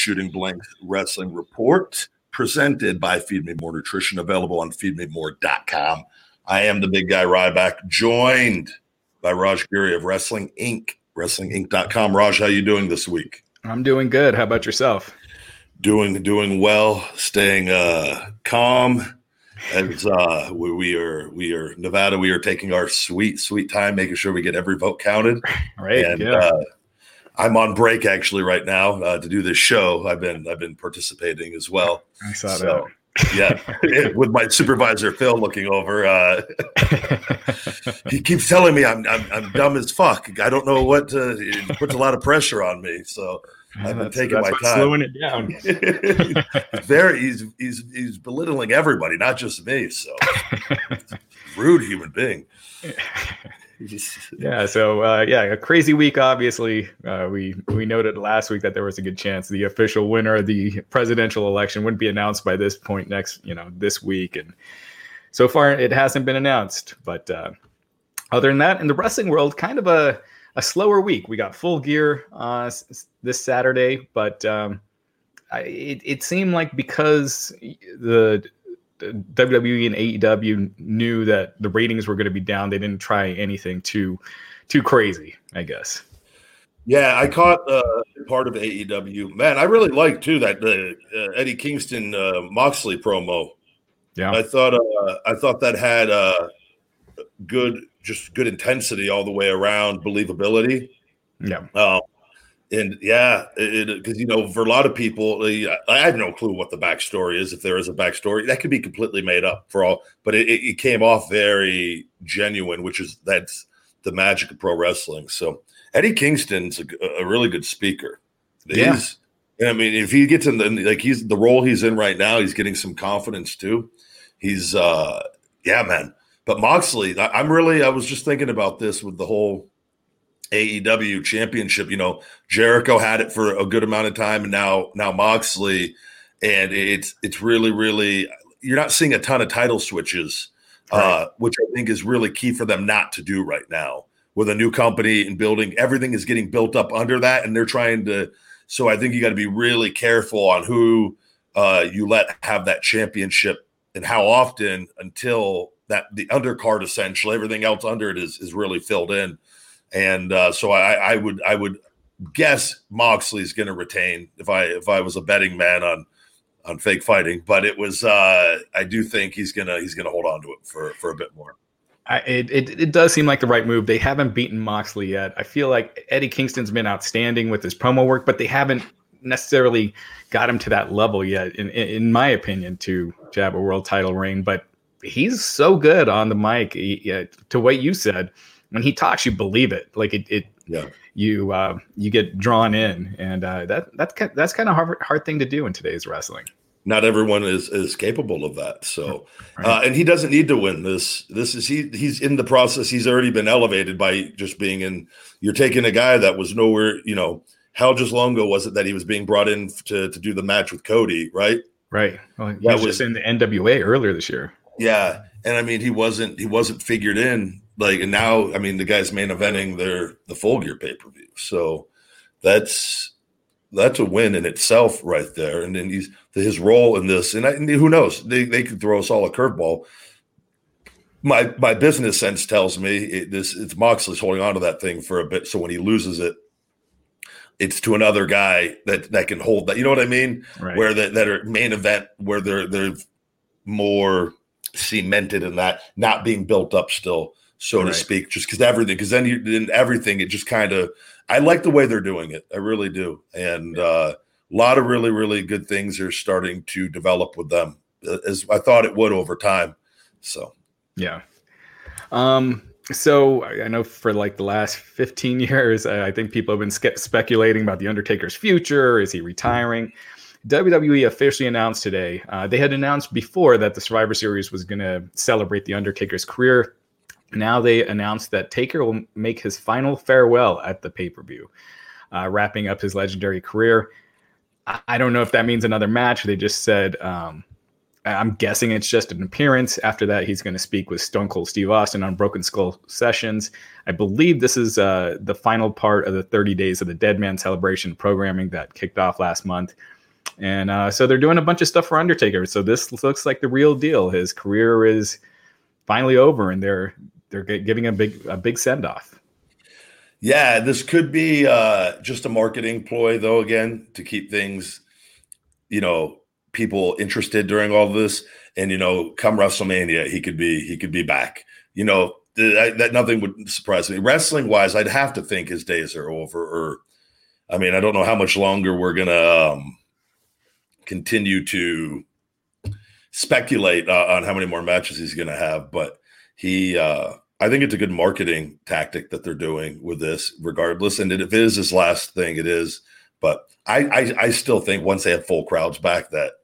Shooting Blanks Wrestling Report, presented by Feed Me More Nutrition, available on feedmemore.com. I am the big guy Ryback, joined by Raj Giri of Wrestling Inc., wrestlinginc.com. Raj, how you doing this week? I'm doing good. How about yourself? Doing doing well, staying uh calm. As uh we, we are we are Nevada, we are taking our sweet, sweet time, making sure we get every vote counted. Right. And yeah. uh I'm on break actually right now uh, to do this show. I've been I've been participating as well. I saw So yeah, it- with my supervisor Phil looking over, uh, he keeps telling me I'm, I'm I'm dumb as fuck. I don't know what to. It puts a lot of pressure on me. So I've been That's- taking that's my time. slowing it down. very he's he's he's belittling everybody, not just me. So rude human being. Yeah. So uh, yeah, a crazy week. Obviously, uh, we we noted last week that there was a good chance the official winner of the presidential election wouldn't be announced by this point next, you know, this week, and so far it hasn't been announced. But uh, other than that, in the wrestling world, kind of a a slower week. We got full gear uh, this Saturday, but um, I, it, it seemed like because the WWE and AEW knew that the ratings were going to be down, they didn't try anything too too crazy. I guess. Yeah, I caught uh, part of AEW. Man, I really liked too that uh, uh, Eddie Kingston uh, Moxley promo. Yeah. I thought uh, I thought that had uh, good, just good intensity all the way around, believability. Yeah. And yeah, because you know, for a lot of people, uh, I have no clue what the backstory is. If there is a backstory, that could be completely made up for all. But it, it came off very genuine, which is that's the magic of pro wrestling. So Eddie Kingston's a, a really good speaker. Yeah. He's, I mean, if he gets in the like he's the role he's in right now, he's getting some confidence too. He's uh yeah, man. But Moxley, I'm really I was just thinking about this with the whole AEW championship. You know, Jericho had it for a good amount of time, and now now Moxley, and it's it's really really you're not seeing a ton of title switches, uh, which I think is really key for them not to do right now with a new company and building. Everything is getting built up under that, and they're trying to. So I think you got to be really careful on who uh, you let have that championship and how often until that the undercard essentially everything else under it is is really filled in. And uh, so I, I would I would guess Moxley's going to retain if I if I was a betting man on on fake fighting, but it was uh, I do think he's gonna he's gonna hold on to it for for a bit more. I, it, it it does seem like the right move. They haven't beaten Moxley yet. I feel like Eddie Kingston's been outstanding with his promo work, but they haven't necessarily got him to that level yet, in in, in my opinion, to have a world title reign. But he's so good on the mic. He, yeah, to what you said, when he talks, you believe it. Like it, it Yeah. you uh, you get drawn in, and uh, that that's that's kind of hard hard thing to do in today's wrestling. Not everyone is is capable of that. So, Right. uh, and he doesn't need to win this. This is he he's in the process. He's already been elevated by just being in. You're taking a guy that was nowhere. You know, how just long ago was it that he was being brought in to to do the match with Cody? Right. Right. Well, he That was, was- just in the NWA earlier this year. Yeah, and I mean he wasn't he wasn't figured in like, and now I mean the guy's main eventing their the full gear pay per view. So that's that's a win in itself right there. And then he's his role in this, and, I, and who knows they they could throw us all a curveball. My my business sense tells me it, this it's Moxley's holding on to that thing for a bit, so when he loses it, it's to another guy that that can hold that. You know what I mean? Right. where that that are main event where they're they're more cemented in that not being built up still so Right. to speak just because everything because then you then everything it just kind of i like the way they're doing it i really do and uh, a lot of really really good things are starting to develop with them uh, as i thought it would over time so Yeah. Um. So I know for like the last 15 years, I I think people have been ske- speculating about the Undertaker's future. Is he retiring? WWE officially announced today. Uh, they had announced before that the Survivor Series was going to celebrate the Undertaker's career. Now they announced that Taker will make his final farewell at the pay per view, uh, wrapping up his legendary career. I, I don't know if that means another match. They just said um, I'm guessing it's just an appearance. After that, he's going to speak with Stone Cold Steve Austin on Broken Skull Sessions. I believe this is uh, the final part of the 30 Days of the Dead Man celebration programming that kicked off last month. And uh, so they're doing a bunch of stuff for Undertaker. So this looks like the real deal. His career is finally over, and they're they're giving a big a big send off. Yeah, this could be uh, just a marketing ploy, though. Again, to keep things, you know, people interested during all this, and you know, come WrestleMania, he could be he could be back. You know, that, nothing would surprise me. Wrestling wise, I'd have to think his days are over. Or, I mean, I don't know how much longer we're gonna um, continue to speculate uh, on how many more matches he's gonna have, but he. uh I think it's a good marketing tactic that they're doing with this, regardless. And if it is his last thing, it is. But I, I, I still think once they have full crowds back, that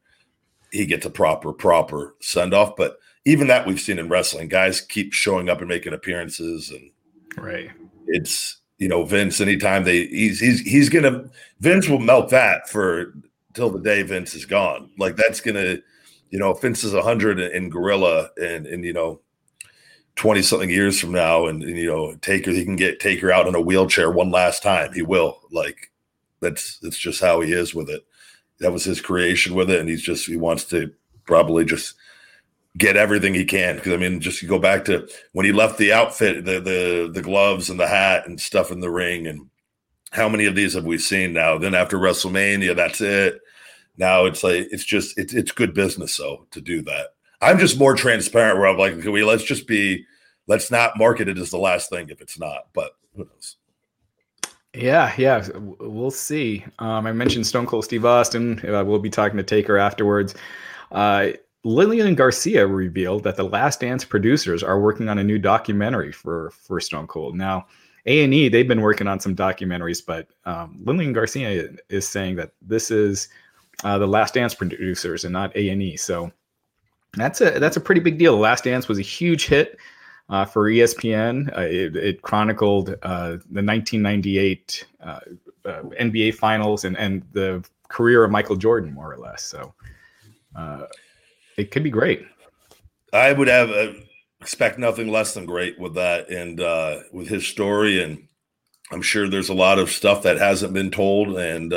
he gets a proper, proper send off. But even that we've seen in wrestling, guys keep showing up and making appearances, and right, it's you know Vince. Anytime they he's he's he's gonna Vince will melt that for till the day Vince is gone. Like that's gonna, you know, Vince is a hundred in Gorilla, and and you know 20 something years from now and, and, you know Taker he can get Taker out in a wheelchair one last time he will like that's that's just how he is with it. That was his creation with it and he's just he wants to probably just get everything he can because I mean just go back to when he left the outfit the the the gloves and the hat and stuff in the ring and how many of these have we seen now? Then after WrestleMania that's it. Now it's like it's just it's it's good business though to do that I'm just more transparent where I'm like, can we let's just be let's not market it as the last thing if it's not, but who knows. Yeah, yeah, we'll see. Um, I mentioned Stone Cold Steve Austin. Uh, we'll be talking to Taker afterwards. Uh, Lillian Garcia revealed that the Last Dance producers are working on a new documentary for for Stone Cold. Now, A and E they've been working on some documentaries, but um, Lillian Garcia is saying that this is uh, the Last Dance producers and not A and E. So that's a that's a pretty big deal. The Last Dance was a huge hit uh, for ESPN. Uh, it, it, chronicled uh, the 1998 uh, uh, NBA Finals and and the career of Michael Jordan, more or less. So uh, it could be great. I would have expect nothing less than great with that, and with his story, and I'm sure there's a lot of stuff that hasn't been told, and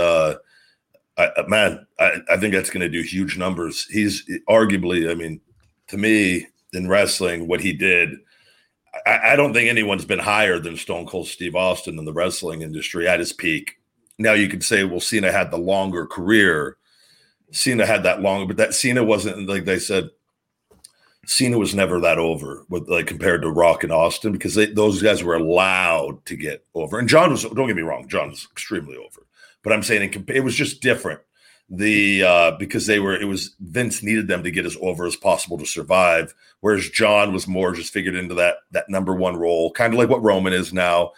I, man, I, I think that's going to do huge numbers. He's arguably, I mean, to me, in wrestling, what he did, I, I, don't think anyone's been higher than Stone Cold Steve Austin in the wrestling industry at his peak. Now you could say, well, Cena had the longer career. Cena had that longer, but that Cena wasn't like they said. Cena was never that over with like compared to Rock and Austin because they, those guys were allowed to get over. And John was don't get me wrong, John was extremely over. But I'm saying it, it was just different. The uh, because they were it was Vince needed them to get as over as possible to survive, whereas John was more just figured into that that number one role, kind of like what Roman is now,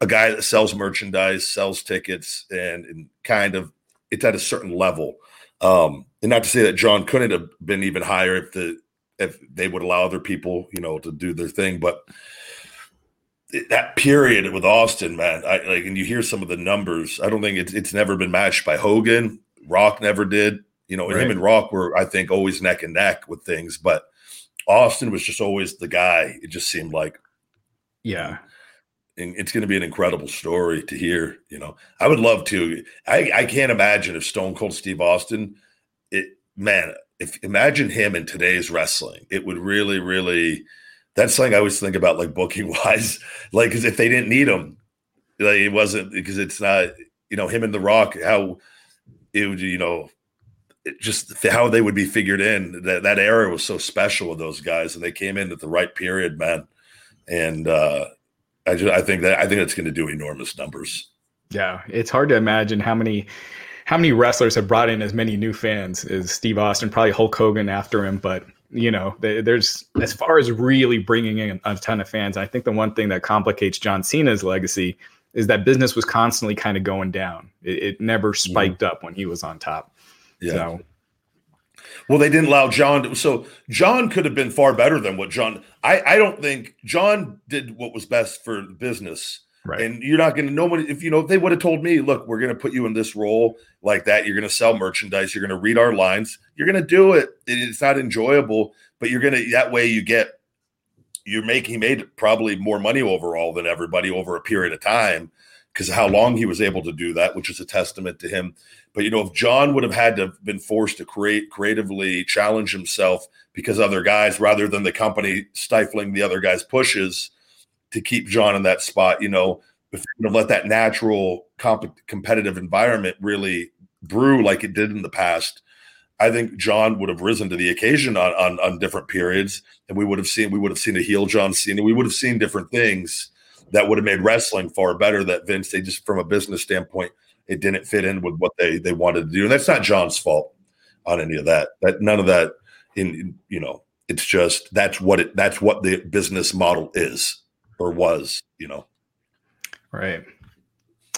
a guy that sells merchandise, sells tickets, and, and kind of it's at a certain level. Um, and not to say that John couldn't have been even higher if the if they would allow other people, you know, to do their thing, but that period with Austin, man, I like, and you hear some of the numbers. I don't think it's it's never been matched by Hogan. Rock never did. You know, right. him and Rock were, I think, always neck and neck with things, but Austin was just always the guy. It just seemed like, yeah. And it's going to be an incredible story to hear. You know, I would love to. I I can't imagine if Stone Cold Steve Austin, it man, if imagine him in today's wrestling, it would really, really that's something I always think about, like booking wise, like because if they didn't need him, like it wasn't because it's not, you know, him and The Rock, how it would, you know, just how they would be figured in. That that era was so special with those guys, and they came in at the right period, man. And uh, I just I think that I think it's going to do enormous numbers. Yeah, it's hard to imagine how many how many wrestlers have brought in as many new fans as Steve Austin, probably Hulk Hogan after him, but you know, there's as far as really bringing in a ton of fans. I think the one thing that complicates John Cena's legacy is that business was constantly kind of going down. It, it never spiked up when he was on top. Yeah. So, well, they didn't allow John. To, so John could have been far better than what John. I I don't think John did what was best for business. Right. And you're not going to nobody if you know if they would have told me, look, we're going to put you in this role like that. You're going to sell merchandise. You're going to read our lines. You're going to do it. It's not enjoyable, but you're going to that way you get you're making made probably more money overall than everybody over a period of time because how long he was able to do that, which is a testament to him. But you know, if John would have had to have been forced to create creatively challenge himself because other guys, rather than the company stifling the other guys' pushes to keep John in that spot, you know, if you would have let that natural comp- competitive environment really brew like it did in the past, I think John would have risen to the occasion on, on, on different periods, and we would have seen we would have seen a heel John Cena. We would have seen different things that would have made wrestling far better. That Vince, they just from a business standpoint, it didn't fit in with what they they wanted to do, and that's not John's fault on any of that. That none of that in you know, it's just that's what it that's what the business model is or was, you know. Right.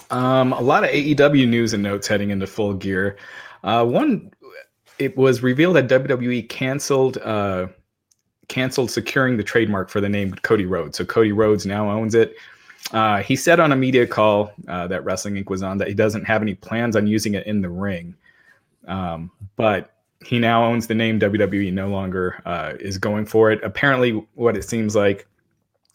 Um, a lot of AEW news and notes heading into full gear. Uh, one, it was revealed that WWE canceled uh, canceled securing the trademark for the name Cody Rhodes. So Cody Rhodes now owns it. Uh, he said on a media call uh, that Wrestling Inc. was on that he doesn't have any plans on using it in the ring. Um, but he now owns the name WWE, no longer uh, is going for it. Apparently, what it seems like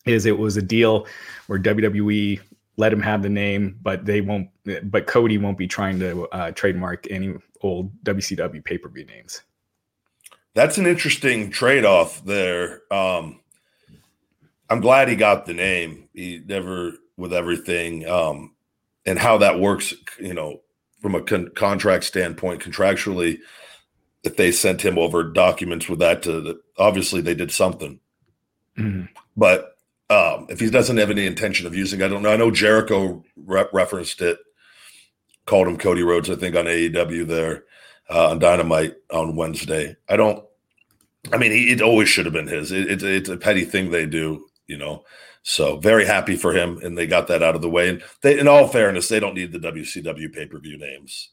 is it was a deal where WWE let him have the name, but they won't. But Cody won't be trying to uh, trademark any old WCW pay per view names. That's an interesting trade off there. Um, I'm glad he got the name. He never with everything um, and how that works. You know, from a con- contract standpoint, contractually, if they sent him over documents with that to the, obviously they did something. Mhm. But um, if he doesn't have any intention of using, I don't know. I know Jericho re- referenced it, called him Cody Rhodes, I think on AEW there uh, on Dynamite on Wednesday. I don't. I mean, he, it always should have been his. It, it's it's a petty thing they do, you know. So very happy for him, and they got that out of the way. And they, in all fairness, they don't need the WCW pay per view names.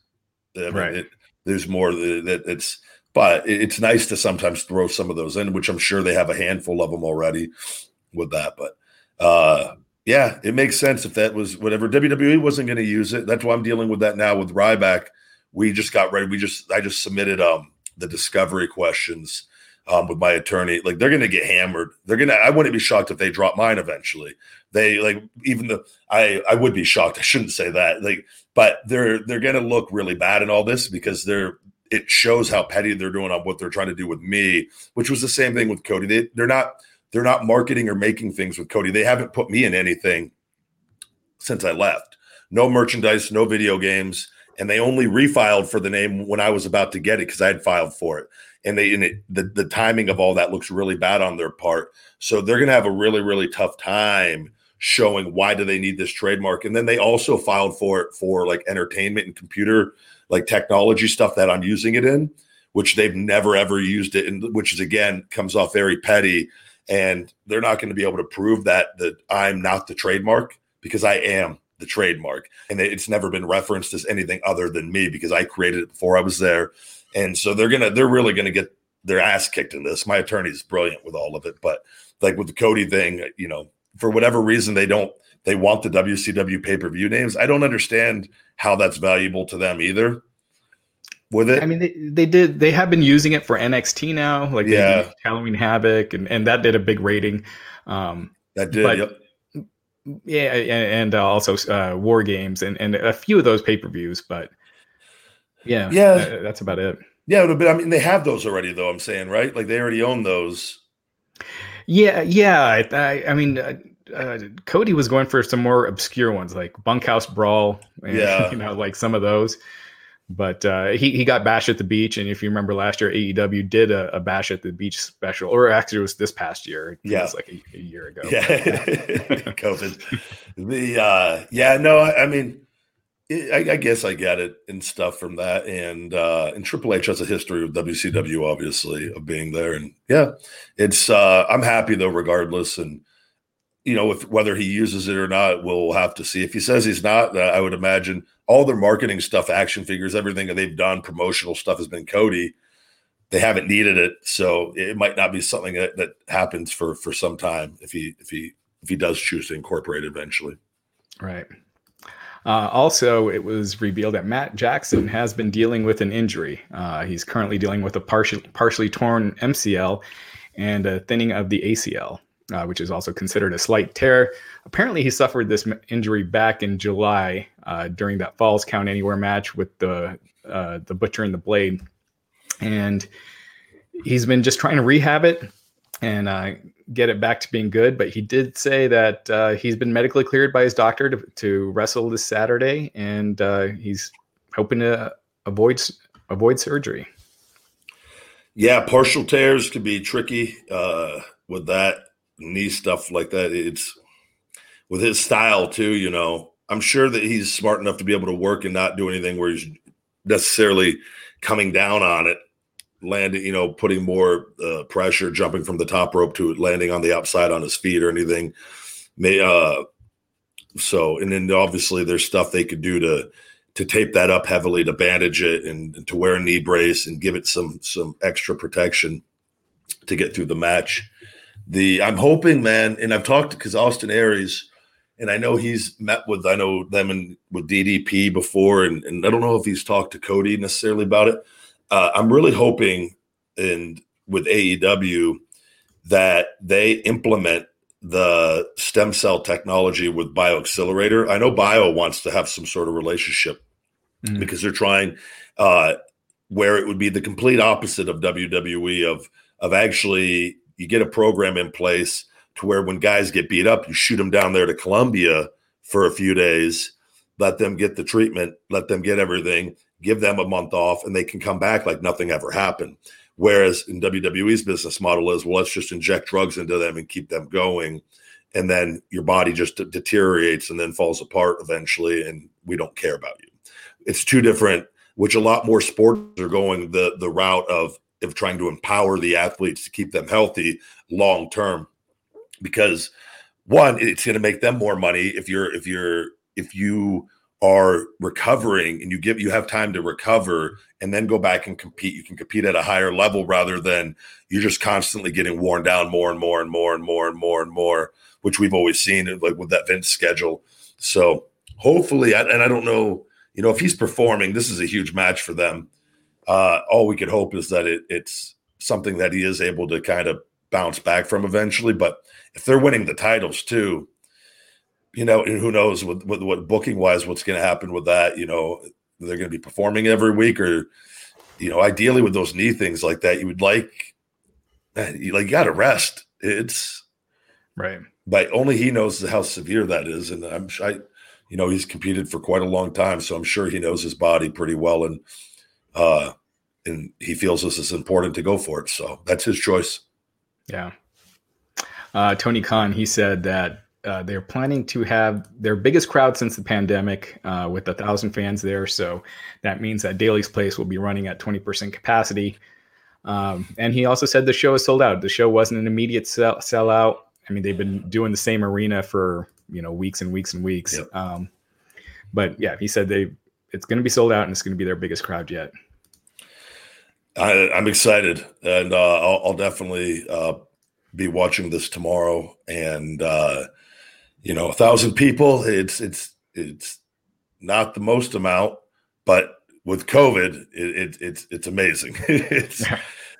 I mean, Right. it, there's more that it's, but it- it's nice to sometimes throw some of those in, which I'm sure they have a handful of them already with that. But uh, yeah, it makes sense if that was whatever WWE wasn't going to use it. That's why I'm dealing with that now with Ryback. We just got ready. We just I just submitted um the discovery questions um with my attorney. Like they're going to get hammered. They're gonna. I wouldn't be shocked if they drop mine eventually. They like even the I I would be shocked. I shouldn't say that. Like, but they're they're going to look really bad in all this because they're it shows how petty they're doing on what they're trying to do with me, which was the same thing with Cody. They they're not they're not marketing or making things with Cody. They haven't put me in anything since I left. No merchandise, no video games, and they only refiled for the name when I was about to get it because I had filed for it. And they and it, the the timing of all that looks really bad on their part. So they're to have a really really tough time showing why do they need this trademark. And then they also filed for it for like entertainment and computer like technology stuff that I'm using it in, which they've never ever used it and which is again comes off very petty and they're not going to be able to prove that that I'm not the trademark because I am the trademark, and it's never been referenced as anything other than me because I created it before I was there, and so they're gonna they're really gonna get their ass kicked in this. My attorney's brilliant with all of it, but like with the Cody thing, you know, for whatever reason they don't they want the WCW pay per view names. I don't understand how that's valuable to them either. With it, I mean, they, they did. They have been using it for NXT now, like Yeah. Halloween Havoc, and, and that did a big rating. Um, that did. but- yep. yeah, and, and uh, also uh, War Games and, and a few of those pay per views, but yeah, Yeah. uh, that's about it. Yeah, but I mean, they have those already, though. I'm saying, right? Like they already own those. Yeah, yeah. I, I, I mean, uh, uh, Cody was going for some more obscure ones like Bunkhouse Brawl, and, Yeah. you know, like some of those. But uh, he he got Bash at the Beach, and if you remember last year, AEW did a, a Bash at the Beach special, or actually it was this past year. It Yeah. was like a, a year ago. Yeah, COVID. The uh, yeah, no, I, I mean, it, I, I guess I get it and stuff from that, and uh, and Triple H has a history with WCW, obviously, of being there, and yeah, it's. uh I'm happy though, regardless, and you know, if whether he uses it or not, we'll have to see. If he says he's not, uh, I would imagine all their marketing stuff, action figures, everything that they've done, promotional stuff has been Cody. They haven't needed it, so it might not be something that, that happens for for some time if he if he if he does choose to incorporate eventually. Right. Uh, also, it was revealed that Matt Jackson has been dealing with an injury. Uh, he's currently dealing with a partially, partially torn MCL and a thinning of the ACL, uh, which is also considered a slight tear. Apparently, he suffered this injury back in July uh, during that Falls Count Anywhere match with the uh, the Butcher and the Blade, and he's been just trying to rehab it and uh, get it back to being good. But he did say that uh, he's been medically cleared by his doctor to, to wrestle this Saturday, and uh, he's hoping to avoid avoid surgery. Yeah, partial tears can be tricky uh, with that knee stuff like that. It's with his style too. You know, I'm sure that he's smart enough to be able to work and not do anything where he's necessarily coming down on it landing, you know, putting more uh, pressure, jumping from the top rope to landing on the outside on his feet or anything. May uh, so, and then obviously there's stuff they could do to to tape that up heavily, to bandage it, and, and to wear a knee brace and give it some some extra protection to get through the match. The I'm hoping, man, and I've talked because Austin Aries, and I know he's met with I know them and with DDP before, and, and I don't know if he's talked to Cody necessarily about it uh, I'm really hoping and with AEW that they implement the stem cell technology with BioXcellerator. I know Bio wants to have some sort of relationship mm. because they're trying uh, where it would be the complete opposite of WWE of of actually you get a program in place to where when guys get beat up, you shoot them down there to Colombia for a few days, let them get the treatment, let them get everything, give them a month off, and they can come back like nothing ever happened. Whereas in WWE's business model is, well, let's just inject drugs into them and keep them going. And then your body just deteriorates and then falls apart eventually, and we don't care about you. It's two different, which a lot more sports are going the the route of of trying to empower the athletes to keep them healthy long term. Because one, it's going to make them more money if you're if you're if you are recovering and you give you have time to recover and then go back and compete. You can compete at a higher level rather than you're just constantly getting worn down more and more and more and more and more and more which we've always seen like with that Vince schedule. So hopefully and I don't know you know if he's performing this is a huge match for them. Uh all we could hope is that it, it's something that he is able to kind of bounce back from eventually but if they're winning the titles too you know, and who knows with, with what booking wise, what's going to happen with that? You know, they're going to be performing every week, or you know, ideally with those knee things like that, you would like, man, you like you got to rest. It's right, but only he knows how severe that is, and I'm I, you know, he's competed for quite a long time, so I'm sure he knows his body pretty well, and uh, and he feels this is important to go for it. So that's his choice. Yeah. Uh, Tony Khan, he said that uh, they're planning to have their biggest crowd since the pandemic uh, with a thousand fans there. So that means that Daily's Place will be running at 20% capacity. Um, and he also said the show is sold out. The show wasn't an immediate sell, sellout. I mean, they've been doing the same arena for you know weeks and weeks and weeks. Yep. Um, but yeah, he said they it's going to be sold out and it's going to be their biggest crowd yet. I, am excited, and uh, I'll, I'll, definitely uh, be watching this tomorrow. And uh, you know, a thousand people, it's it's it's not the most amount, but with COVID, it, it it's it's amazing. it's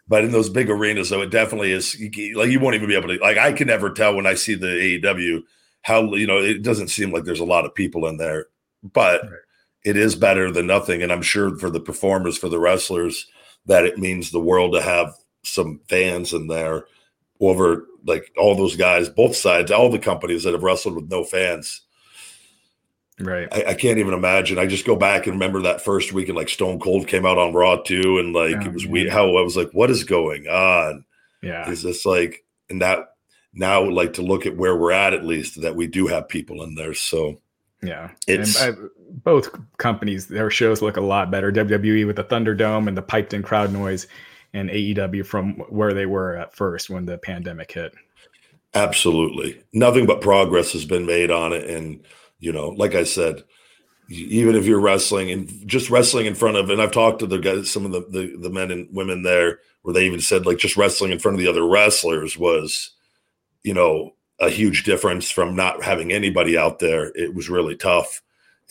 but in those big arenas, though, it definitely is. Like you won't even be able to. Like I can never tell when I see the AEW how you know it doesn't seem like there's a lot of people in there, but right. it is better than nothing. And I'm sure for the performers, for the wrestlers, that it means the world to have some fans in there over like all those guys, both sides, all the companies that have wrestled with no fans. Right. I, I, can't even imagine. I just go back and remember that first week and like Stone Cold came out on Raw too. And like oh, it was weird how I was like, what is going on? Yeah. Is this like, and that now like to look at where we're at, at least that we do have people in there. So yeah. It's I, both companies, their shows look a lot better. WWE with the Thunderdome and the piped in crowd noise and AEW from where they were at first when the pandemic hit. Absolutely. Nothing but progress has been made on it. And, you know, like I said, even if you're wrestling and just wrestling in front of, and I've talked to the guys, some of the, the, the men and women there where they even said like just wrestling in front of the other wrestlers was, you know, a huge difference from not having anybody out there. It was really tough.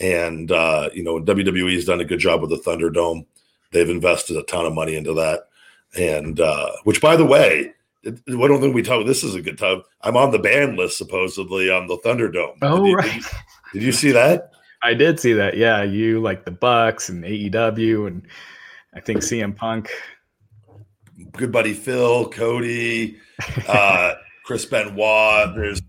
And, uh, you know, WWE has done a good job with the Thunderdome. They've invested a ton of money into that. And, uh, which, by the way, I don't think we talk. This is a good time. I'm on the ban list supposedly on the Thunderdome. Oh, did you, right. Did you, did you see that? I did see that. Yeah, you like the Bucks and AEW, and I think CM Punk. Good buddy Phil, Cody, uh, Chris Benoit. There's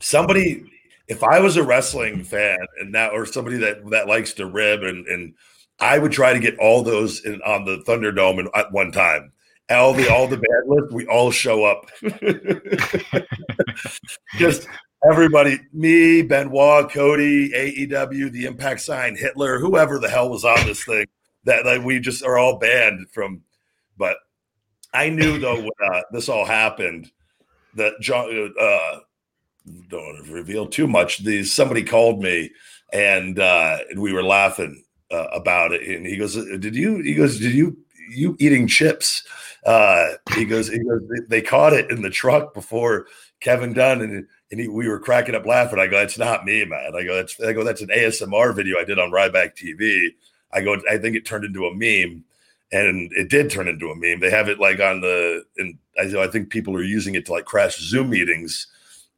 somebody. If I was a wrestling fan and that, or somebody that that likes to rib, and and I would try to get all those in, on the Thunderdome in, at one time. All the all the bad list, we all show up. Just everybody, me, Benoit, Cody, AEW, the Impact sign, Hitler, whoever the hell was on this thing. That like we just are all banned from. But I knew though when uh, this all happened that John uh, don't reveal too much. These somebody called me and uh, we were laughing uh, about it, and he goes, "Did you?" He goes, "Did you?" You eating chips? Uh, he goes. He goes. They caught it in the truck before Kevin Dunn, and and he, we were cracking up laughing. I go, "It's not me, man." I go, "That's." I go, "That's an ASMR video I did on Ryback TV." I go, "I think it turned into a meme." And it did turn into a meme. They have it like on the, and I, I think people are using it to like crash Zoom meetings.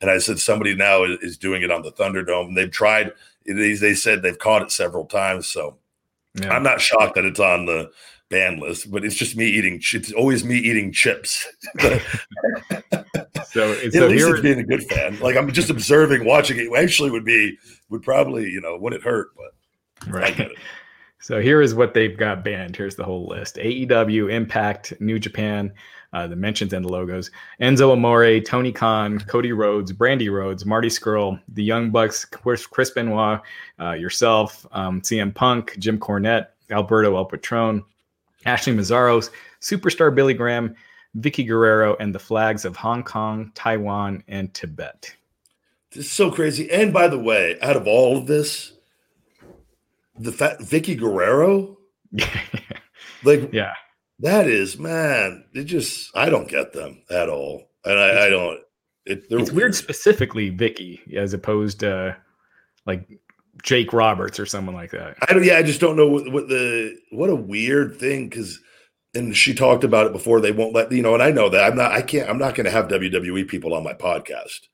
And I said somebody now is, is doing it on the Thunderdome. And they've tried. They, they said they've caught it several times. So Yeah. I'm not shocked that it's on the ban list, but it's just me eating. It's always me eating chips. so, At so least it's being a good fan. Like I'm just observing, watching it. Actually, would be would probably you know wouldn't hurt, but I right. get it. So here is what they've got banned. Here's the whole list: AEW, Impact, New Japan, uh, the mentions and the logos. Enzo Amore, Tony Khan, Cody Rhodes, Brandi Rhodes, Marty Scurll, the Young Bucks, Chris Benoit, uh, yourself, um, CM Punk, Jim Cornette, Alberto El Patron, Ashley Massaros, Superstar Billy Graham, Vickie Guerrero, and the flags of Hong Kong, Taiwan, and Tibet. This is so crazy. And by the way, out of all of this, the fact Vickie Guerrero, like yeah. that is man, it just I don't get them at all, and I, I don't. It, It's weird specifically Vickie as opposed to like Jake Roberts or someone like that. I don't. Yeah, I just don't know what, what the what a weird thing because. And she talked about it before. They won't let you know, and I know that I'm not. I can't. I'm not going to have WWE people on my podcast.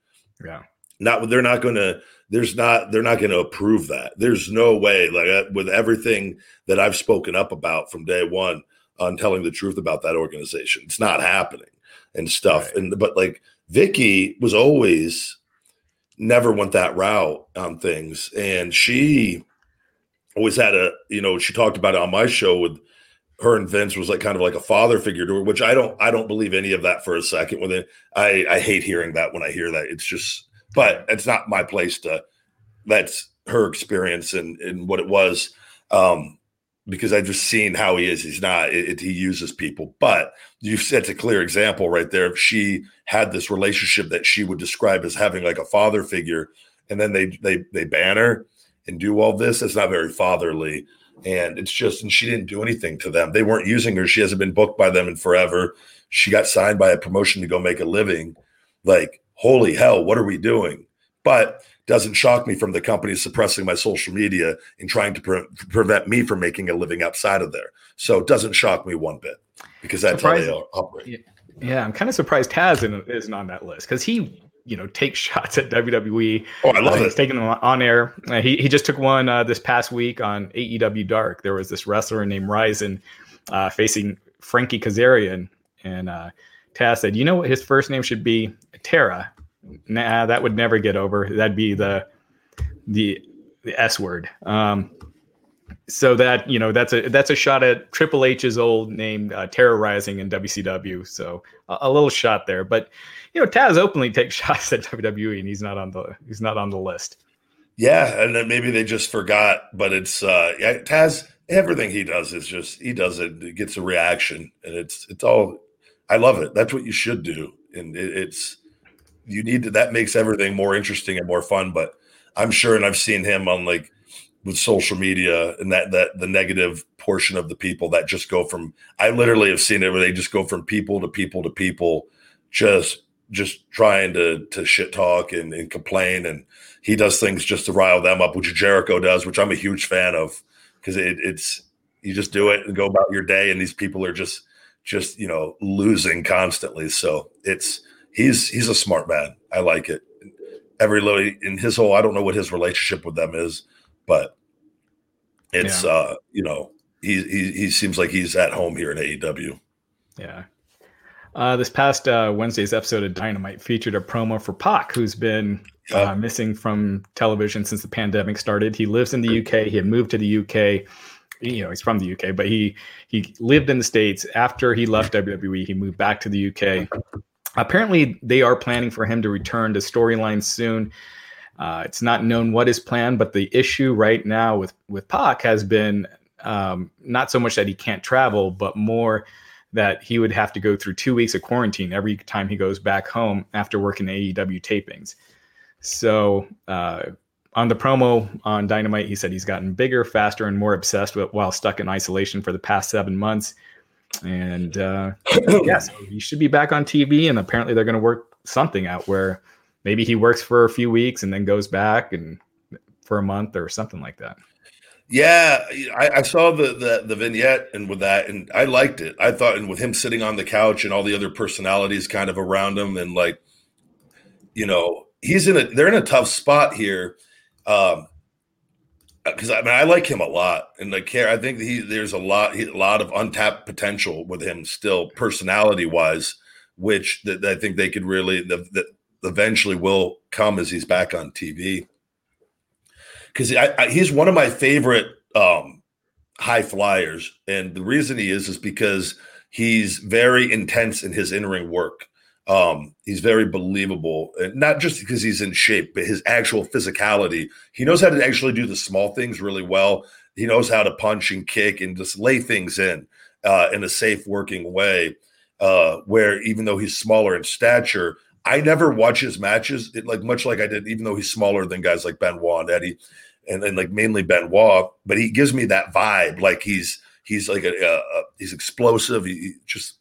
Yeah. Not. They're not going to. There's not. They're not going to approve that. There's no way. Like uh, with everything that I've spoken up about from day one on telling the truth about that organization, it's not happening and stuff. Right. And but like Vickie was always never went that route on things, and she always had a. You know, she talked about it on my show with her and Vince was like kind of like a father figure to her, which I don't I don't believe any of that for a second. When I I hate hearing that when I hear that. It's just, but it's not my place to. That's her experience and and what it was, um, because I've just seen how he is. He's not. It, it- he uses people, but you set a clear example right there. If she had this relationship that she would describe as having like a father figure, and then they they they ban her and do all this, It's not very fatherly and it's just and she didn't do anything to them they weren't using her she hasn't been booked by them in forever she got signed by a promotion to go make a living like holy hell what are we doing but doesn't shock me from the company suppressing my social media and trying to pre- prevent me from making a living outside of there so it doesn't shock me one bit because that's how they operate Yeah, I'm kind of surprised Taz isn't, on that list because he, you know, takes shots at WWE. oh i love Uh, he's it taking them on air. Uh, he he just took one uh, this past week on AEW Dark. There was this wrestler named Ryzen uh, facing Frankie Kazarian, and uh, Taz said, "You know what his first name should be? Tara." Nah, that would never get over. That'd be the the the S word. Um, so that you know that's a that's a shot at Triple H's old name, uh, Terra Ryzing in WCW. So a, a little shot there, but you know Taz openly takes shots at WWE, and he's not on the he's not on the list. Yeah, and then maybe they just forgot, but it's uh Taz everything he does is just he does it, it gets a reaction and it's it's all I love it. That's what you should do. And it, it's you need to that makes everything more interesting and more fun, but I'm sure and I've seen him on like with social media and that that the negative portion of the people that just go from I literally have seen it where they just go from people to people to people just just trying to to shit talk and, and complain, and he does things just to rile them up, which Jericho does, which I'm a huge fan of because it, it's you just do it and go about your day, and these people are just just you know losing constantly. So it's he's he's a smart man. I like it. Every little in his whole, I don't know what his relationship with them is, but it's yeah. uh you know he, he he seems like he's at home here in AEW. Yeah. Uh, this past uh, Wednesday's episode of Dynamite featured a promo for Pac, who's been uh, missing from television since the pandemic started. He lives in the UK. He had moved to the UK. You know, he's from the UK, but he he lived in the states. After he left WWE, he moved back to the UK. Apparently, they are planning for him to return to storyline soon. Uh, it's not known what is planned, but the issue right now with with Pac has been um, not so much that he can't travel, but more that he would have to go through two weeks of quarantine every time he goes back home after working AEW tapings. So uh, on the promo on Dynamite, he said he's gotten bigger, faster, and more obsessed with while stuck in isolation for the past seven months. And uh, yeah, so he should be back on TV. And apparently, they're going to work something out where maybe he works for a few weeks and then goes back and for a month or something like that. Yeah, I, I, saw the, the the vignette and with that, and I liked it. I thought, and with him sitting on the couch and all the other personalities kind of around him, and like, you know, he's in a they're in a tough spot here. Um, because I mean I like him a lot, and like care. I think he there's a lot a lot of untapped potential with him still, personality wise, which that, that I think they could really that eventually will come as he's back on TV because he's one of my favorite um, high flyers, and the reason he is is because he's very intense in his in ring work. Um, he's very believable, not just because he's in shape, but his actual physicality. He knows how to actually do the small things really well. He knows how to punch and kick and just lay things in uh, in a safe working way. Uh, where even though he's smaller in stature, I never watch his matches, it, like much like I did, even though he's smaller than guys like Benoit and Eddie, and, and like mainly Benoit. But he gives me that vibe, like he's he's like a, a, a he's explosive. He, he, just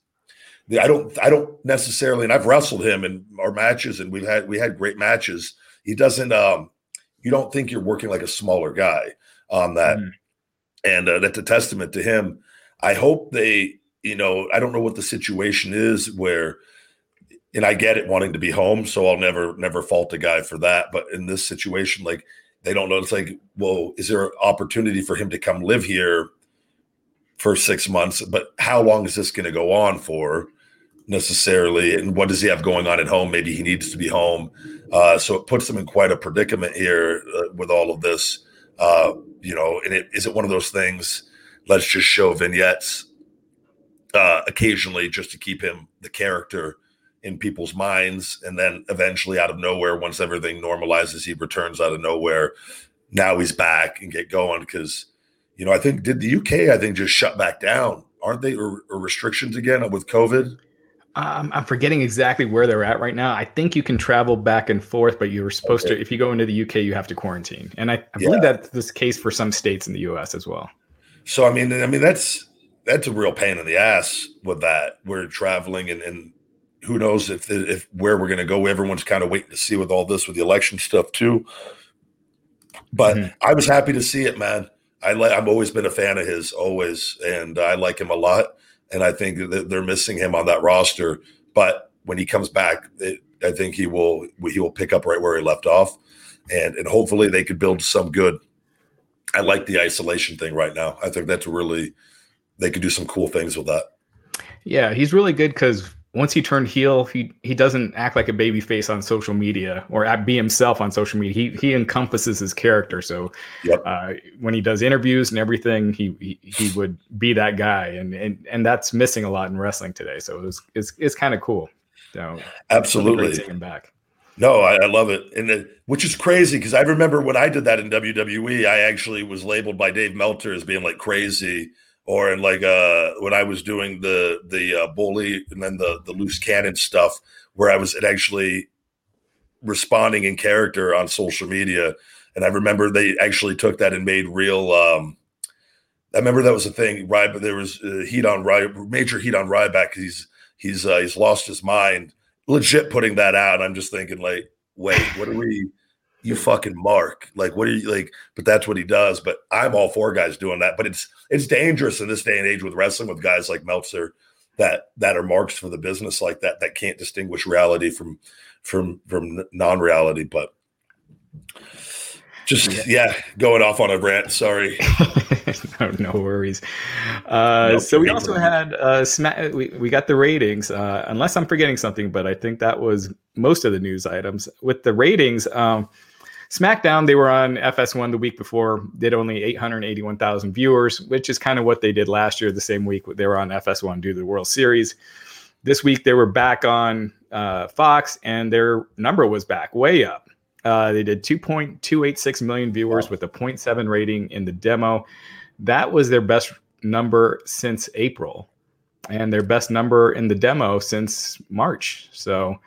I don't I don't necessarily, and I've wrestled him in our matches, and we've had we had great matches. He doesn't um you don't think you're working like a smaller guy on that, mm and uh, that's a testament to him. I hope they you know I don't know what the situation is where and I get it wanting to be home, so I'll never never fault a guy for that. But in this situation, like they don't know, it's like, well, is there an opportunity for him to come live here for six months? But how long is this going to go on for necessarily? And what does he have going on at home? Maybe he needs to be home. Uh, so it puts him in quite a predicament here uh, with all of this. Uh, you know, and it is it one of those things? Let's just show vignettes uh, occasionally just to keep him the character in people's minds. And then eventually, out of nowhere, once everything normalizes, he returns out of nowhere. Now he's back and get going because, you know, I think did the UK, I think, just shut back down, aren't they? Or, or restrictions again with COVID? Um, I'm forgetting exactly where they're at right now. I think you can travel back and forth, but you were supposed okay. to, if you go into the UK, you have to quarantine. And I, I yeah. believe that's the case for some states in the US as well. So, I mean, I mean, that's, that's a real pain in the ass with that. We're traveling and, and who knows if if where we're going to go. Everyone's kind of waiting to see with all this with the election stuff too. But mm-hmm. I was happy to see it, man. I like. I've always been a fan of his, always, and I like him a lot. And I think that they're missing him on that roster. But when he comes back, it, I think he will he will pick up right where he left off, and and hopefully they could build some good. I like the isolation thing right now. I think that's really they could do some cool things with that. Yeah, he's really good because once he turned heel, he he doesn't act like a baby face on social media or be himself on social media. He he encompasses his character. So yep. uh, when he does interviews and everything, he, he, he would be that guy, and and and that's missing a lot in wrestling today. So it was, it's it's kind of cool. So absolutely taking back. No, I, I, love it, and it, which is crazy because I remember when I did that in WWE, I actually was labeled by Dave Meltzer as being like crazy or in like uh when I was doing the the uh, bully and then the the loose cannon stuff where I was actually responding in character on social media and I remember they actually took that and made real um I remember that was a thing right but there was uh, heat on Ry- major heat on Ryback he's he's uh, he's lost his mind legit putting that out. I'm just thinking like, wait, what are we? You fucking mark. Like, what are you like? But that's what he does. But I'm all for guys doing that. But it's it's dangerous in this day and age with wrestling with guys like Meltzer that that are marks for the business like that that can't distinguish reality from from from non-reality. But just yeah. going off on a rant. Sorry. no, no, worries. Uh, so we also had uh, sma- we we got the ratings. Uh, unless I'm forgetting something, but I think that was most of the news items. With the ratings, um, SmackDown they were on FS1 the week before, did only 881,000 viewers, which is kind of what they did last year. The same week they were on FS1 due to the World Series. This week they were back on uh, Fox, and their number was back way up. Uh, they did 2.286 million viewers with a 0.7 rating in the demo. That was their best number since April, and their best number in the demo since March. So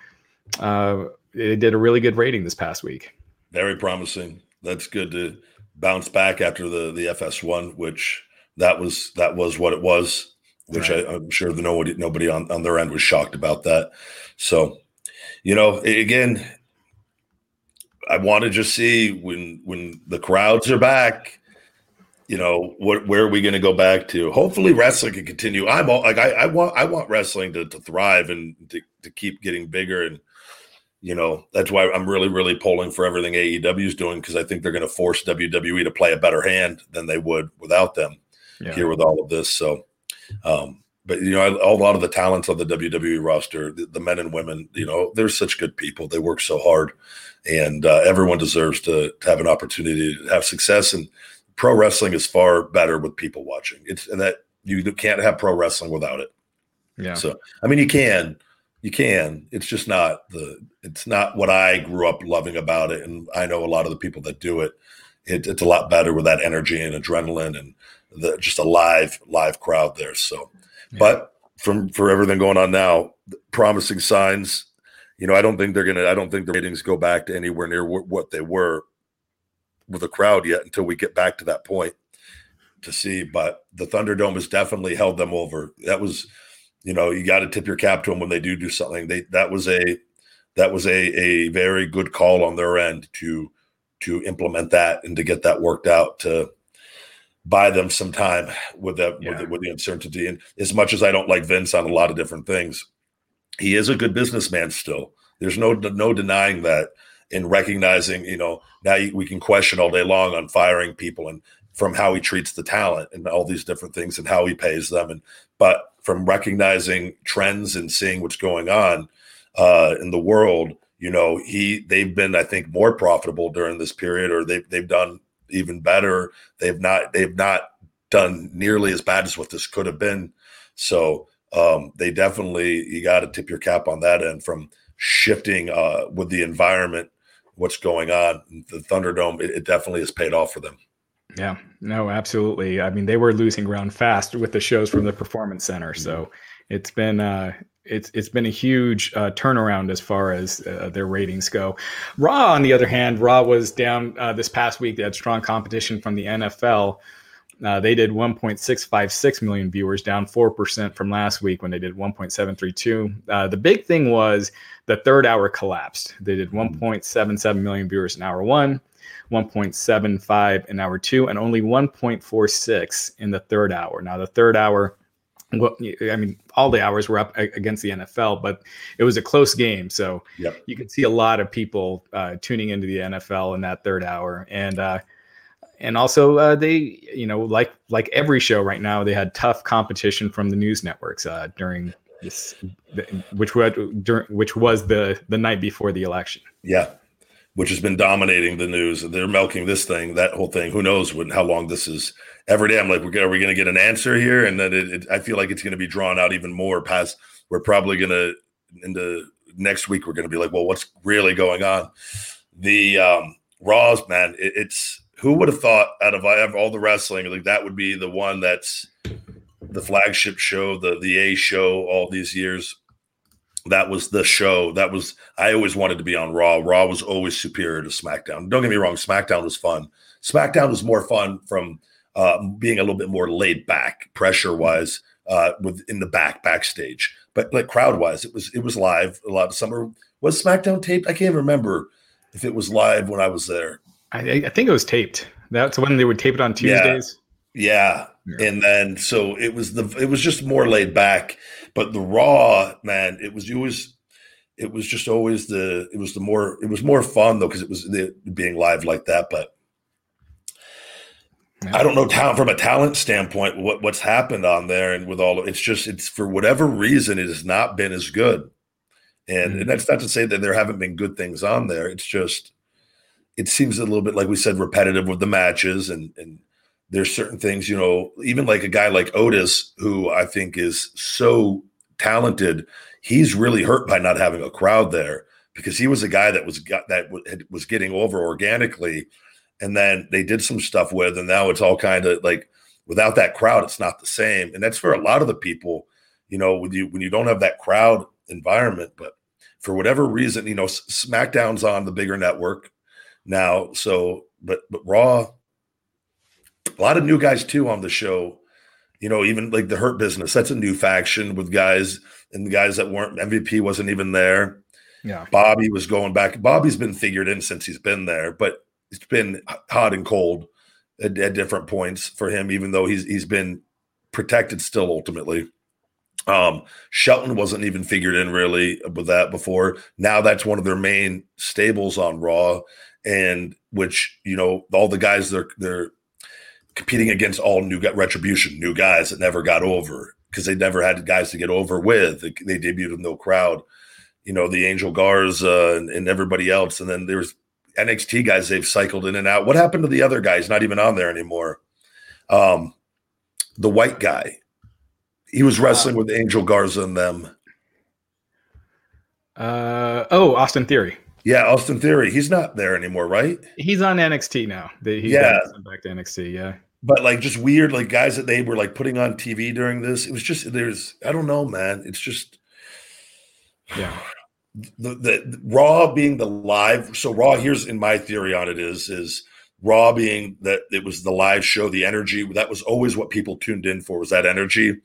uh, they did a really good rating this past week. Very promising. That's good to bounce back after the the FS1, which that was that was what it was. Which right. I, am sure the nobody nobody on, on their end was shocked about that. So, you know, again, I want to just see when when the crowds are back. You know what? Where are we going to go back to? Hopefully, wrestling can continue. I'm all, like I, I want I want wrestling to, to thrive and to, to keep getting bigger. And you know that's why I'm really really pulling for everything AEW is doing because I think they're going to force WWE to play a better hand than they would without them yeah. here with all of this. So, um, but you know, a lot of the talents on the WWE roster, the, the, men and women, you know, they're such good people. They work so hard, and uh, everyone deserves to, to, have an opportunity to have success. And pro wrestling is far better with people watching. It's and that you can't have pro wrestling without it. Yeah. So I mean, you can, you can. It's just not the. It's not what I grew up loving about it, and I know a lot of the people that do it. it it's a lot better with that energy and adrenaline and the, just a live live crowd there. So but from for everything going on now, promising signs. You know, I don't think they're gonna. I don't think the ratings go back to anywhere near w- what they were with a crowd yet until we get back to that point to see. But the Thunderdome has definitely held them over. That was, you know, you got to tip your cap to them when they do do something. They that was a that was a a very good call on their end to to implement that and to get that worked out to buy them some time with that yeah. with, the, with the uncertainty. And as much as I don't like Vince on a lot of different things, he is a good businessman still. There's no no denying that. In recognizing, you know, now we can question all day long on firing people and from how he treats the talent and all these different things and how he pays them. And but from recognizing trends and seeing what's going on uh, in the world, you know, he they've been, I think, more profitable during this period, or they've they've done even better. They've not they've not done nearly as bad as what this could have been. So um, they definitely you got to tip your cap on that end from shifting uh, with the environment, what's going on. The Thunderdome, it, it definitely has paid off for them. Yeah, no, absolutely. I mean, they were losing ground fast with the shows from the Performance Center, so it's been uh, it's it's been a huge uh, turnaround as far as uh, their ratings go. Raw, on the other hand, Raw was down uh, this past week. They had strong competition from the NFL. Uh, they did 1.656 million viewers, down four percent from last week when they did 1.732. Uh, the big thing was the third hour collapsed. They did 1.77 million viewers in hour one. 1.75 in hour two and only 1.46 in the third hour. Now, the third hour well, I mean, all the hours were up against the NFL, but it was a close game. So yep. you could see a lot of people uh, tuning into the NFL in that third hour, and uh, and also uh, they, you know, like like every show right now, they had tough competition from the news networks uh, during this, which was during which was the the night before the election. Yeah, which has been dominating the news. They're milking this thing, that whole thing. Who knows when, how long this is? Every day, I'm like, we're, are we going to get an answer here? And then it, it, I feel like it's going to be drawn out even more. Past, we're probably going to into next week. We're going to be like, well, what's really going on? The um, Raws, man, it, it's who would have thought out of all the wrestling, like that would be the one that's the flagship show, the the A show, all these years that was the show. That was I always wanted to be on Raw. Raw was always superior to SmackDown. Don't get me wrong, SmackDown was fun. SmackDown was more fun from uh, being a little bit more laid back, pressure wise. uh, with in the back backstage. But like crowd wise, it was it was live. A lot of summer was SmackDown taped. I can't remember if it was live when I was there. I, I think it was taped. That's when they would tape it on Tuesdays. Yeah. yeah. And then so it was the it was just more laid back. But the Raw, man, it was always it was just always the it was the more it was more fun though because it was the, being live like that. But yeah. I don't know talent from a talent standpoint what what's happened on there and with all it's just it's for whatever reason it has not been as good. And, mm-hmm. and that's not to say that there haven't been good things on there. It's just it seems a little bit like we said repetitive with the matches and and there's certain things, you know, even like a guy like Otis, who I think is so talented, he's really hurt by not having a crowd there because he was a guy that was got that was getting over organically, and then they did some stuff with, and now it's all kind of like without that crowd, it's not the same, and that's for a lot of the people, you know, when you when you don't have that crowd environment, but for whatever reason, you know, SmackDown's on the bigger network now, so but but Raw a lot of new guys too on the show. You know, even like the Hurt Business, that's a new faction with guys and the guys that weren't MVP wasn't even there. Yeah. Bobby was going back. Bobby's been figured in since he's been there, but it's been hot and cold at, at different points for him, even though he's he's been protected still ultimately. Um, Shelton wasn't even figured in really with that before. Now that's one of their main stables on Raw, and which you know all the guys they're they're competing against all new retribution, new guys that never got over because they never had guys to get over with. They, they debuted with no crowd, you know, the Angel Garza and, and everybody else. And then there's NXT guys they've cycled in and out. What happened to the other guys? Not even on there anymore. Um, the white guy, he was wrestling with Angel Garza and them. Uh oh, Austin Theory. Yeah, Austin Theory. He's not there anymore, right? He's on NXT now. He's yeah, back to NXT. Yeah, but like just weird, like guys that they were like putting on TV during this. It was just there's I don't know, man. It's just yeah. The, the, Raw being the live. So Raw. Here's in my theory on it is is Raw being that it was the live show, the energy that was always what people tuned in for was that energy.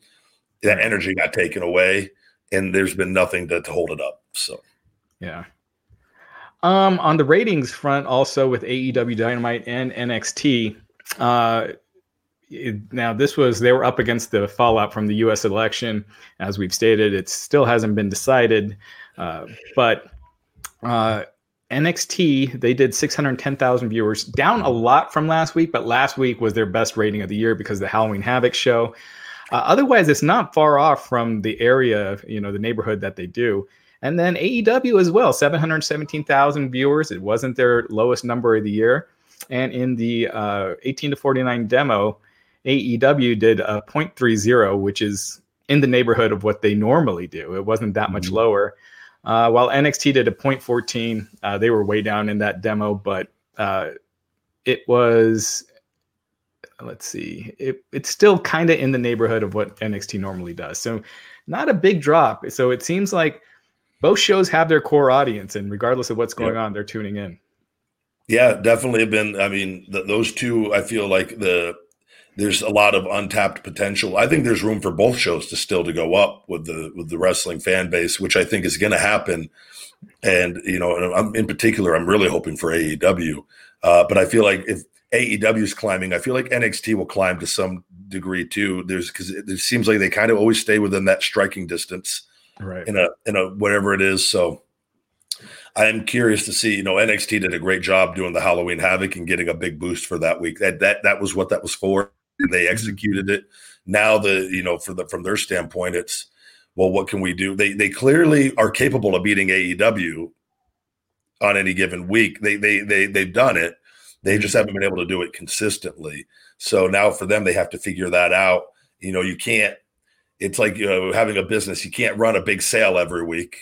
That energy got taken away, and there's been nothing to, to hold it up. So yeah. Um, on the ratings front, also with AEW Dynamite and NXT, uh, now this was they were up against the fallout from the U.S. election. As we've stated, it still hasn't been decided, uh, but uh, NXT they did 610,000 viewers, down a lot from last week, but last week was their best rating of the year because the Halloween Havoc show. Uh, otherwise, it's not far off from the area, you know, the neighborhood that they do. And then AEW as well, 717,000 viewers. It wasn't their lowest number of the year. And in the uh, 18 to 49 demo, AEW did a 0.30, which is in the neighborhood of what they normally do. It wasn't that much mm-hmm. lower. Uh, while NXT did a 0.14, uh, they were way down in that demo, but uh, it was, let's see, it, it's still kind of in the neighborhood of what NXT normally does. So not a big drop. So it seems like both shows have their core audience, and regardless of what's going on, they're tuning in. Yeah, definitely have been. I mean, the, those two, I feel like the there's a lot of untapped potential. I think there's room for both shows to still to go up with the with the wrestling fan base, which I think is going to happen. And you know, I'm, in particular, I'm really hoping for AEW. Uh, but I feel like if AEW is climbing, I feel like NXT will climb to some degree too. There's because it, it seems like they kind of always stay within that striking distance right in a in a whatever it is. So I am curious to see. You know, NXT did a great job doing the Halloween Havoc and getting a big boost for that week. That that that was what that was for. They mm-hmm. executed it. Now the you know for the from their standpoint, it's well, what can we do? They they clearly are capable of beating AEW on any given week. They they they they've done it. They just haven't been able to do it consistently. So now for them, they have to figure that out. You know, you can't it's like you know, having a business. You can't run a big sale every week.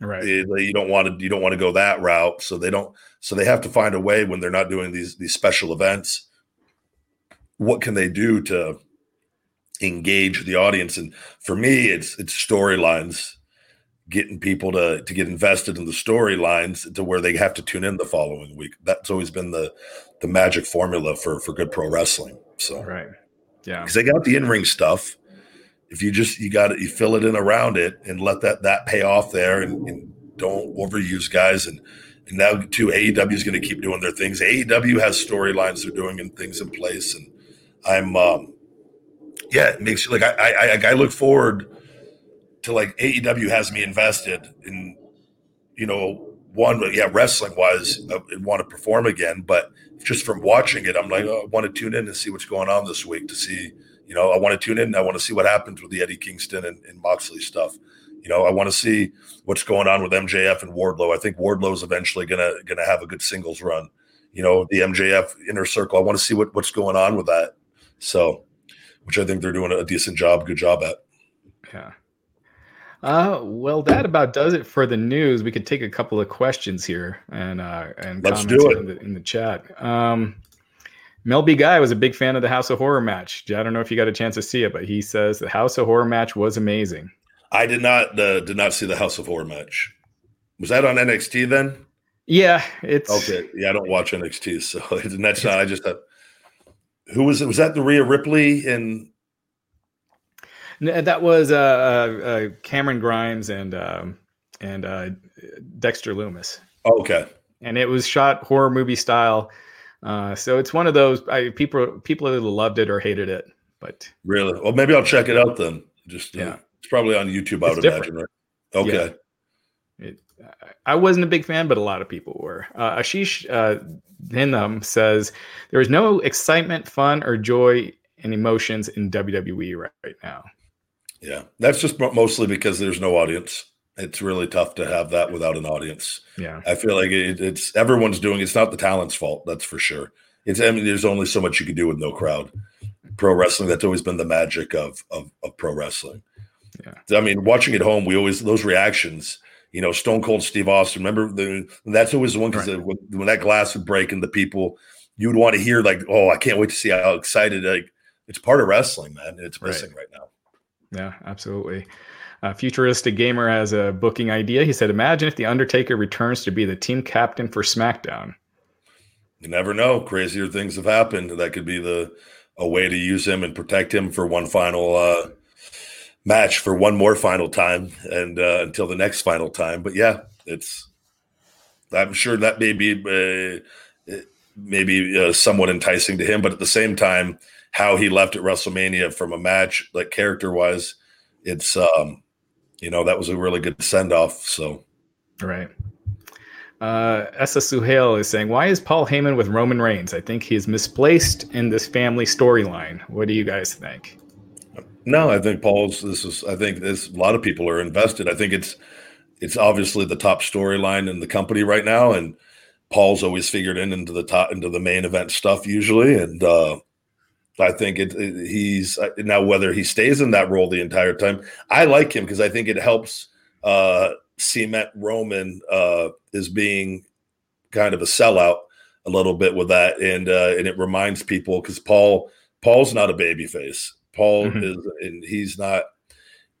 Right. You don't want to. You don't want to go that route. So they don't. So they have to find a way when they're not doing these these special events. What can they do to engage the audience? And for me, it's it's storylines, getting people to to get invested in the storylines to where they have to tune in the following week. That's always been the the magic formula for for good pro wrestling. So right, yeah, because they got the in ring stuff if you just you got it, you fill it in around it and let that that pay off there, and, and don't overuse guys. And, and now too, AEW is going to keep doing their things. AEW has storylines they're doing and things in place, and I'm um, yeah, it makes like I I, I look forward to like AEW has me invested in you know one yeah wrestling wise I want to perform again, but just from watching it, I'm like oh, I want to tune in and see what's going on this week to see you know I want to tune in. And I want to see what happens with the Eddie Kingston and, and Moxley stuff. You know, I want to see what's going on with MJF and Wardlow. I think Wardlow is eventually gonna gonna have a good singles run. You know, the MJF inner circle. I want to see what what's going on with that. So, which I think they're doing a decent job, good job at. Yeah. Uh, well, that about does it for the news. We could take a couple of questions here and uh, and let's do it in the, in the chat. Um, Mel B. Guy was a big fan of the House of Horror match. I don't know if you got a chance to see it, but he says the House of Horror match was amazing. I did not uh, did not see the House of Horror match. Was that on NXT then? Yeah, it's okay. Yeah, I don't watch NXT, so that's not. I just uh, who was it? Was that the Rhea Ripley and? That was uh, uh, uh, Cameron Grimes and um, and uh, Dexter Lumis. Oh, okay. And it was shot horror movie style. Uh, so it's one of those I, people people either loved it or hated it. But really, well, maybe I'll check it out then. Just uh, yeah, it's probably on YouTube. I would imagine, right? Okay. Yeah. It, I wasn't a big fan, but a lot of people were. Uh, Ashish uh, Hinham says there is no excitement, fun, or joy and emotions in WWE right, right now. Yeah, that's just mostly because there's no audience. It's really tough to have that without an audience. Yeah, I feel like it, it's everyone's doing. It's not the talent's fault. That's for sure. It's I mean, there's only so much you can do with no crowd. Pro wrestling. That's always been the magic of of, of pro wrestling. Yeah, I mean, watching at home, we always those reactions. You know, Stone Cold Steve Austin. Remember, the, that's always the one because right. when, when that glass would break and the people, you would want to hear like, "Oh, I can't wait to see how excited!" Like, it's part of wrestling, man. It's missing right, right now. Yeah, absolutely. Uh, Futuristic Gamer has a booking idea. He said, Imagine if The Undertaker returns to be the team captain for SmackDown. You never know. Crazier things have happened. That could be the a way to use him and protect him for one final uh, match, for one more final time, and uh, until the next final time. But yeah, it's. I'm sure that may be uh, maybe uh, somewhat enticing to him, but at the same time, how he left at WrestleMania from a match, like character wise, it's um, you know, that was a really good send off. So, right. Uh, Essa Suhail is saying, "Why is Paul Heyman with Roman Reigns? I think he is misplaced in this family storyline. What do you guys think?" No, I think Paul's. This is. I think this. A lot of people are invested. I think it's. It's obviously the top storyline in the company right now, and Paul's always figured in into the top into the main event stuff usually, and uh, I think it, it, he's uh, now whether he stays in that role the entire time. I like him because I think it helps uh, cement Roman uh, as being kind of a sellout a little bit with that, and uh, and it reminds people because Paul Paul's not a baby face. Paul mm-hmm. is, and he's not.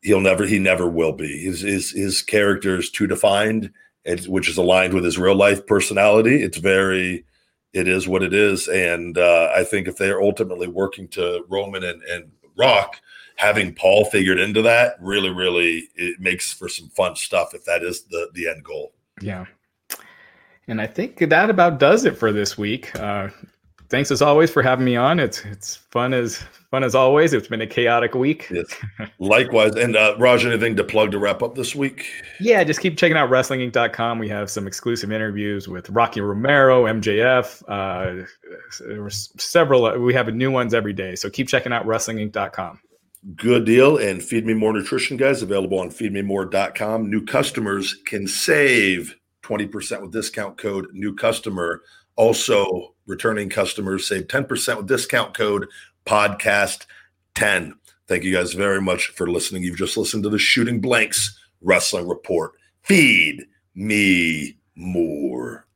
He'll never. He never will be. His his his character is too defined, and which is aligned with his real life personality. It's very it is what it is. And uh, I think if they are ultimately working to Roman and, and Rock, having Paul figured into that really, really it makes for some fun stuff if that is the the end goal. Yeah. And I think that about does it for this week. Uh, thanks as always for having me on. It's it's fun as fun as always. It's been a chaotic week. Yes. Likewise. And uh, Raj, anything to plug to wrap up this week? Yeah, just keep checking out WrestlingInc.com. We have some exclusive interviews with Rocky Romero, MJF. Uh, there were several. We have new ones every day. So keep checking out WrestlingInc.com. Good deal. And Feed Me More Nutrition, guys, available on feedmemore.com. New customers can save 20% with discount code new customer. Also, returning customers save 10% with discount code podcast 10. Thank you guys very much for listening. You've just listened to the Shooting Blanks Wrestling Report. Feed me more.